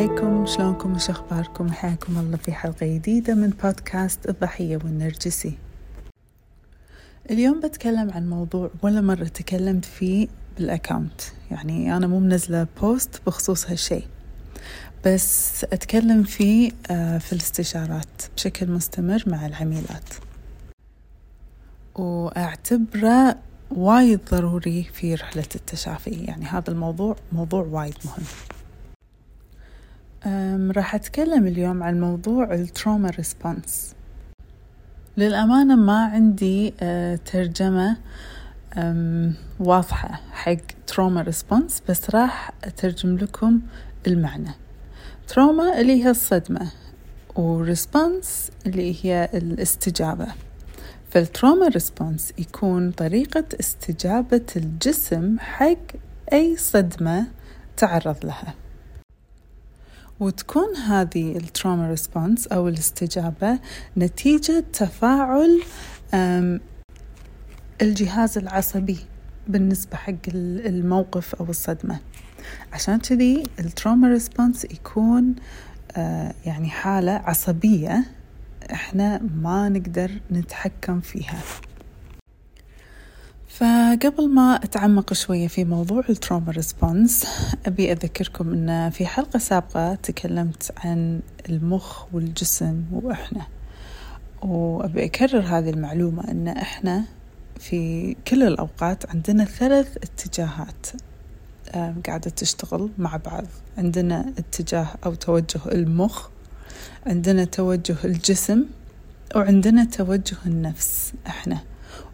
عليكم شلونكم؟ وش أخباركم؟ حياكم الله في حلقة جديدة من بودكاست الضحية والنرجسي. اليوم بتكلم عن موضوع ولا مرة تكلمت فيه بال account. يعني أنا مو منزلة post بخصوص هالشي بس أتكلم فيه آه، في الاستشارات بشكل مستمر مع العميلات. وأعتبره وايد ضروري في رحلة التشافي. يعني هذا الموضوع موضوع وايد مهم. راح أتكلم اليوم عن موضوع ال trauma response للأمانة ما عندي أه ترجمة واضحة حق trauma response بس راح أترجم لكم المعنى. trauma اللي هي الصدمة و response اللي هي الاستجابة. فال trauma response يكون طريقة استجابة الجسم حق أي صدمة تعرض لها. وتكون هذه ال trauma response أو الاستجابة نتيجة تفاعل الجهاز العصبي بالنسبة حق الموقف أو الصدمة. عشان كذي ال trauma response يكون آه، يعني حالة عصبية إحنا ما نقدر نتحكم فيها. فقبل ما أتعمق شوية في موضوع ال trauma response أبي أذكركم أن في حلقة سابقة تكلمت عن المخ والجسم وإحنا. وأبي أكرر هذه المعلومة أن إحنا في كل الأوقات عندنا ثلاث اتجاهات قاعدة تشتغل مع بعض. عندنا اتجاه أو توجه المخ عندنا توجه الجسم وعندنا توجه النفس إحنا.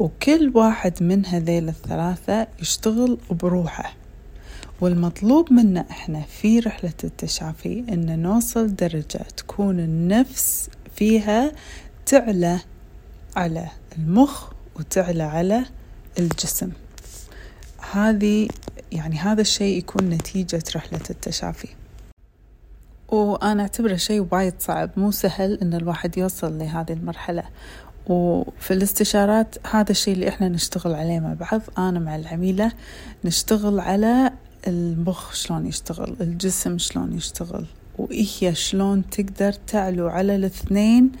وكل واحد من هذيل الثلاثة يشتغل بروحه. والمطلوب منا إحنا في رحلة التشافي إن نوصل درجة تكون النفس فيها تعلى على المخ وتعلى على الجسم. هذه يعني هذا الشيء يكون نتيجة رحلة التشافي. وأنا أعتبره شيء وايد صعب مو سهل إن الواحد يوصل لهذه المرحلة. وفي الاستشارات هذا الشيء اللي إحنا نشتغل عليه مع بعض أنا مع العميلة نشتغل على المخ شلون يشتغل الجسم شلون يشتغل وإهي شلون تقدر تعلو على الاثنين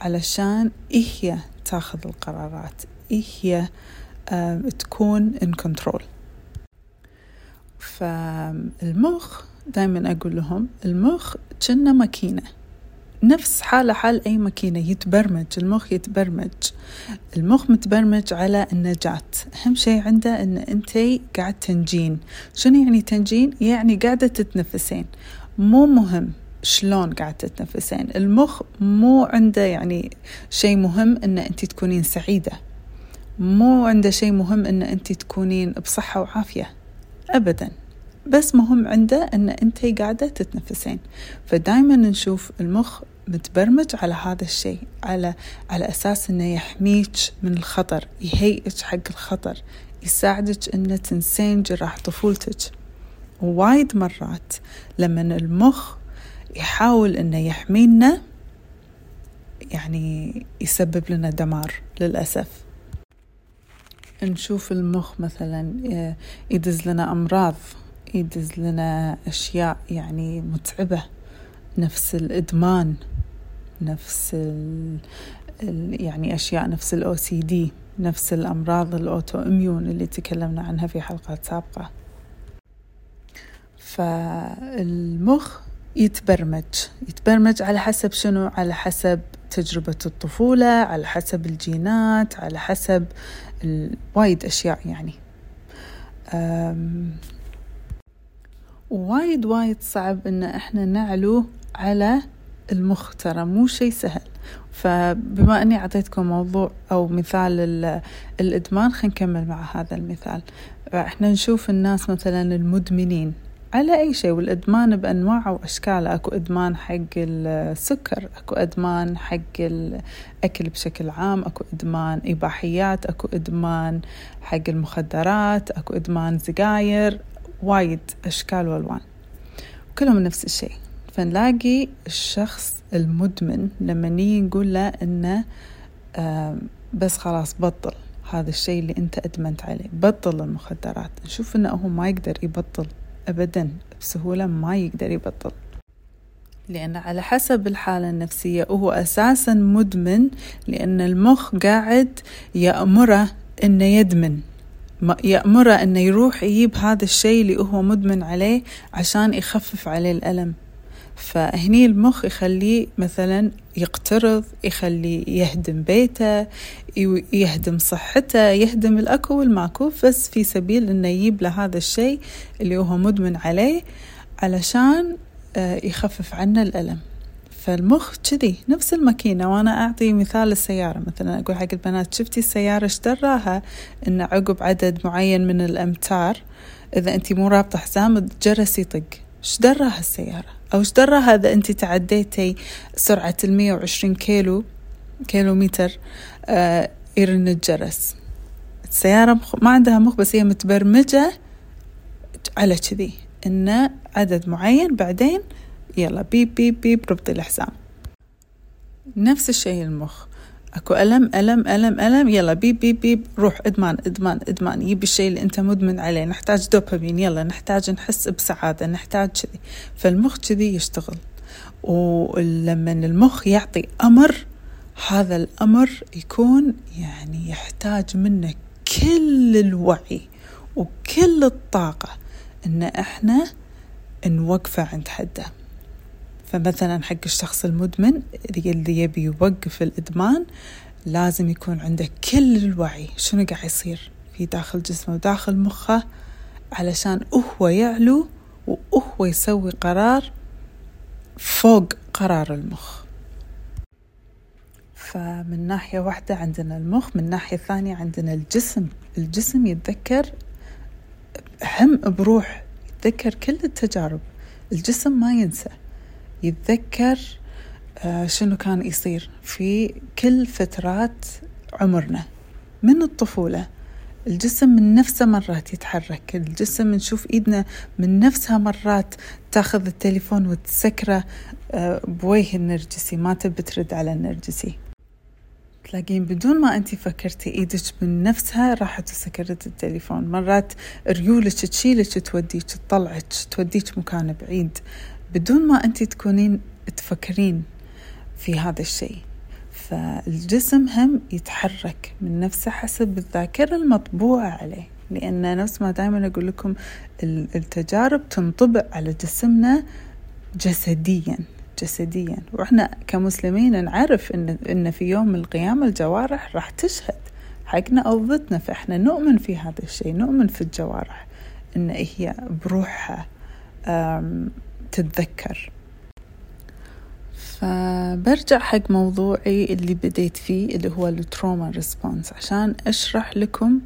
علشان إهي تاخذ القرارات إهي آه تكون in control. فالمخ دائما أقول لهم المخ كنا ماكينة. نفس حالة حال أي ماكينة يتبرمج المخ يتبرمج. المخ متبرمج على النجاة. أهم شيء عنده أن أنت قاعد تنجين. شنو يعني تنجين؟ يعني قاعدة تتنفسين. مو مهم شلون قاعد تتنفسين. المخ مو عنده يعني شيء مهم أن أنت تكونين سعيدة. مو عنده شيء مهم أن أنت تكونين بصحة وعافية. أبدا. بس مهم عنده أن أنت قاعدة تتنفسين. فدايما نشوف المخ متبرمج على هذا الشيء على على أساس أنه يحميك من الخطر يهيئك حق الخطر يساعدك أن تنسين جراح طفولتك. ووايد مرات لما المخ يحاول أنه يحمينا يعني يسبب لنا دمار للأسف. نشوف المخ مثلا يدز لنا أمراض. يدز لنا أشياء يعني متعبة. نفس الإدمان نفس ال يعني أشياء نفس ال OCD نفس الأمراض ال autoimmune اللي تكلمنا عنها في حلقات سابقة. فالمخ يتبرمج يتبرمج على حسب شنو؟ على حسب تجربة الطفولة على حسب الجينات على حسب وايد أشياء يعني. وايد وايد صعب إن إحنا نعلو على المخ ترى مو شيء سهل. فبما إني أعطيتكم موضوع أو مثال الإدمان خلينا نكمل مع هذا المثال. إحنا نشوف الناس مثلا المدمنين على أي شيء والإدمان بأنواعه وأشكاله أكو إدمان حق السكر أكو إدمان حق الأكل بشكل عام أكو إدمان إباحيات أكو إدمان حق المخدرات أكو إدمان سجاير وايد أشكال وألوان. كلهم نفس الشيء. فنلاقي الشخص المدمن لما نيجي نقول له إنه بس خلاص بطل. هذا الشيء اللي أنت أدمنت عليه. بطل المخدرات. نشوف إنه هو ما يقدر يبطل أبدا. بسهولة ما يقدر يبطل. لأن على حسب الحالة النفسية وهو أساسا مدمن لأن المخ قاعد يأمره أنه يدمن. يأمره أنه يروح يجيب هذا الشيء اللي هو مدمن عليه عشان يخفف عليه الألم. فهني المخ يخليه مثلا يقترض يخليه يهدم بيته يهدم صحته يهدم الأكو والماكو بس في سبيل أنه يجيب له هذا الشيء اللي هو مدمن عليه علشان آه، يخفف عنه الألم. فالمخ كذي نفس الماكينة. وأنا أعطي مثال السيارة. مثلا أقول حق البنات شفتي السيارة اشتراها إن عقب عدد معين من الأمتار إذا أنت مو رابطة حزام الجرس يطق. إيش دراها السيارة؟ أو إيش دراها إذا أنت تعديتي سرعة المية وعشرين كيلو كيلو متر آه يرن الجرس. السيارة ما عندها مخ بس هي متبرمجة على كذي. إنه عدد معين بعدين يلا بيب بيب بيب ربطي الحزام. نفس الشيء المخ. أكو ألم ألم ألم ألم يلا بيب بيب بيب روح إدمان إدمان إدمان. يبي الشيء اللي أنت مدمن عليه. نحتاج دوبامين. يلا نحتاج نحس بسعادة نحتاج كذي. فالمخ كذي يشتغل. ولما المخ يعطي أمر هذا الأمر يكون يعني يحتاج منك كل الوعي وكل الطاقة إن إحنا نوقفه عند حده. فمثلا حق الشخص المدمن اللي يبي يوقف الإدمان لازم يكون عنده كل الوعي شنو قاعد يصير في داخل جسمه وداخل مخه علشان هو يعلو وهو يسوي قرار فوق قرار المخ. فمن ناحية واحدة عندنا المخ من ناحية ثانية عندنا الجسم. الجسم يتذكر هم بروح يتذكر كل التجارب. الجسم ما ينسى. يتذكر آه، شنو كان يصير في كل فترات عمرنا. من الطفولة الجسم من نفسه مرات يتحرك الجسم نشوف إيدنا من نفسها مرات تاخذ التليفون وتسكره آه، بوجه النرجسي ما تبي ترد على النرجسي. تلاقين بدون ما انت فكرتي إيدك من نفسها راحت وسكرت التليفون. مرات ريولك تشيلك توديك تطلعك توديك مكان بعيد. بدون ما أنت تكونين تفكرين في هذا الشيء. فالجسم هم يتحرك من نفسه حسب الذاكرة المطبوعة عليه. لأن نفس ما دائما أقول لكم التجارب تنطبع على جسمنا جسديا جسديا. وإحنا كمسلمين نعرف إن, إن في يوم القيامة الجوارح راح تشهد حقنا أو ضدنا. فإحنا نؤمن في هذا الشيء نؤمن في الجوارح إن هي بروحها تتذكر. فبرجع حق موضوعي اللي بديت فيه اللي هو ال trauma response عشان أشرح لكم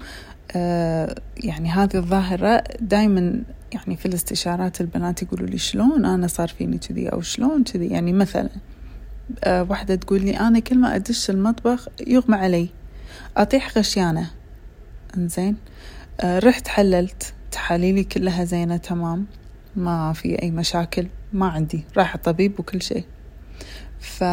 آه يعني هذه الظاهرة دايما يعني في الاستشارات البنات يقولوا لي شلون أنا صار فيني كذي أو شلون كذي. يعني مثلا آه واحدة تقول لي أنا كل ما أدش المطبخ يغمى علي. أطيح غشيانة. إنزين. آه رحت حللت. تحاليلي كلها زينة تمام. ما في أي مشاكل ما عندي راح الطبيب وكل شيء. ف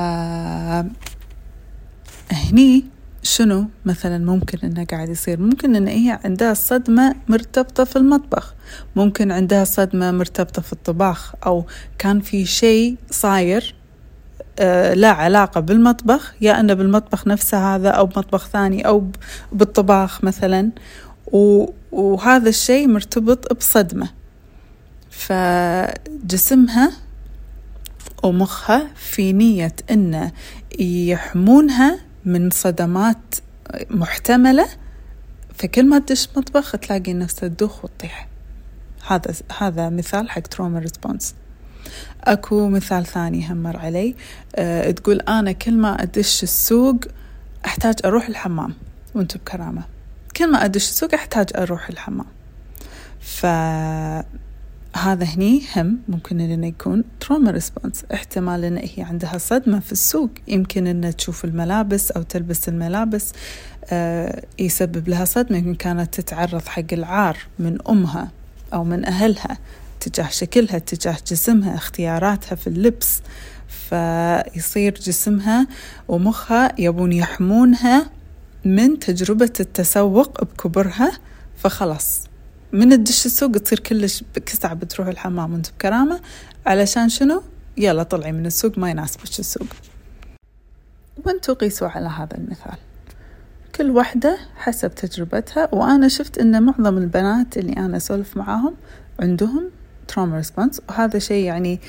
هني شنو مثلا ممكن إنه قاعد يصير؟ ممكن إن هي عندها صدمة مرتبطة في المطبخ. ممكن عندها صدمة مرتبطة في الطباخ أو كان في شيء صاير آه لا علاقة بالمطبخ يا أنه بالمطبخ نفسه هذا أو بمطبخ ثاني أو بالطباخ مثلا. وهذا الشيء مرتبط بصدمة. فجسمها ومخها في نية أن يحمونها من صدمات محتملة. فكل ما تدش مطبخ تلاقي نفسها تدوخ وتطيح هذا هذا مثال حق trauma response أكو مثال ثاني هم مر علي. أه تقول أنا كل ما أدش السوق أحتاج أروح الحمام وأنت بكرامة. كل ما أدش السوق أحتاج أروح الحمام. ف هذا هني هم ممكن انه يكون trauma response احتمال إن هي عندها صدمة في السوق. يمكن إنها تشوف الملابس أو تلبس الملابس آه يسبب لها صدمة يمكن كانت تتعرض حق العار من أمها أو من أهلها تجاه شكلها تجاه جسمها اختياراتها في اللبس. فيصير جسمها ومخها يبون يحمونها من تجربة التسوق بكبرها فخلاص. من تدش السوق تصير كلش بكسعة بتروح الحمام وانت بكرامة. علشان شنو؟ يلا طلعي من السوق ما يناسبك السوق. وانتوا قيسوا على هذا المثال؟ كل وحدة حسب تجربتها وأنا شفت أن معظم البنات اللي أنا أسولف معاهم عندهم trauma response وهذا شيء يعني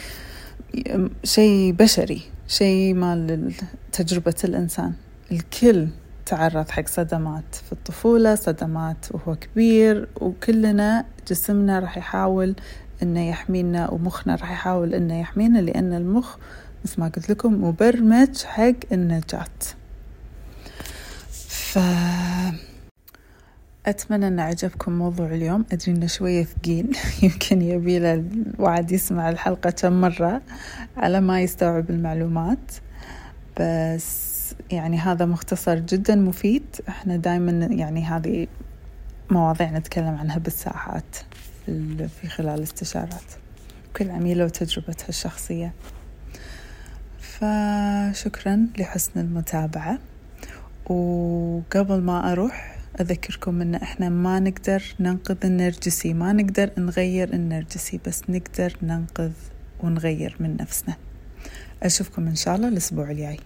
شيء بشري شيء مال تجربة الإنسان. الكل تعرض حق صدمات في الطفولة صدمات وهو كبير وكلنا جسمنا راح يحاول إنه يحمينا ومخنا راح يحاول إنه يحمينا لأن المخ مثل ما قلت لكم مبرمج حق النجاة. ف أتمنى أن عجبكم موضوع اليوم. أدري إنه شوية ثقيل. يمكن يبي له الواحد يسمع الحلقة كم مرة على ما يستوعب المعلومات. بس يعني هذا مختصر جدا مفيد. إحنا دائما يعني هذه مواضيع نتكلم عنها بالساعات في خلال الاستشارات. كل عميلة وتجربتها الشخصية. فشكرا لحسن المتابعة. وقبل ما أروح أذكركم أن إحنا ما نقدر ننقذ النرجسي. ما نقدر نغير النرجسي بس نقدر ننقذ ونغير من نفسنا. أشوفكم إن شاء الله الأسبوع الجاي.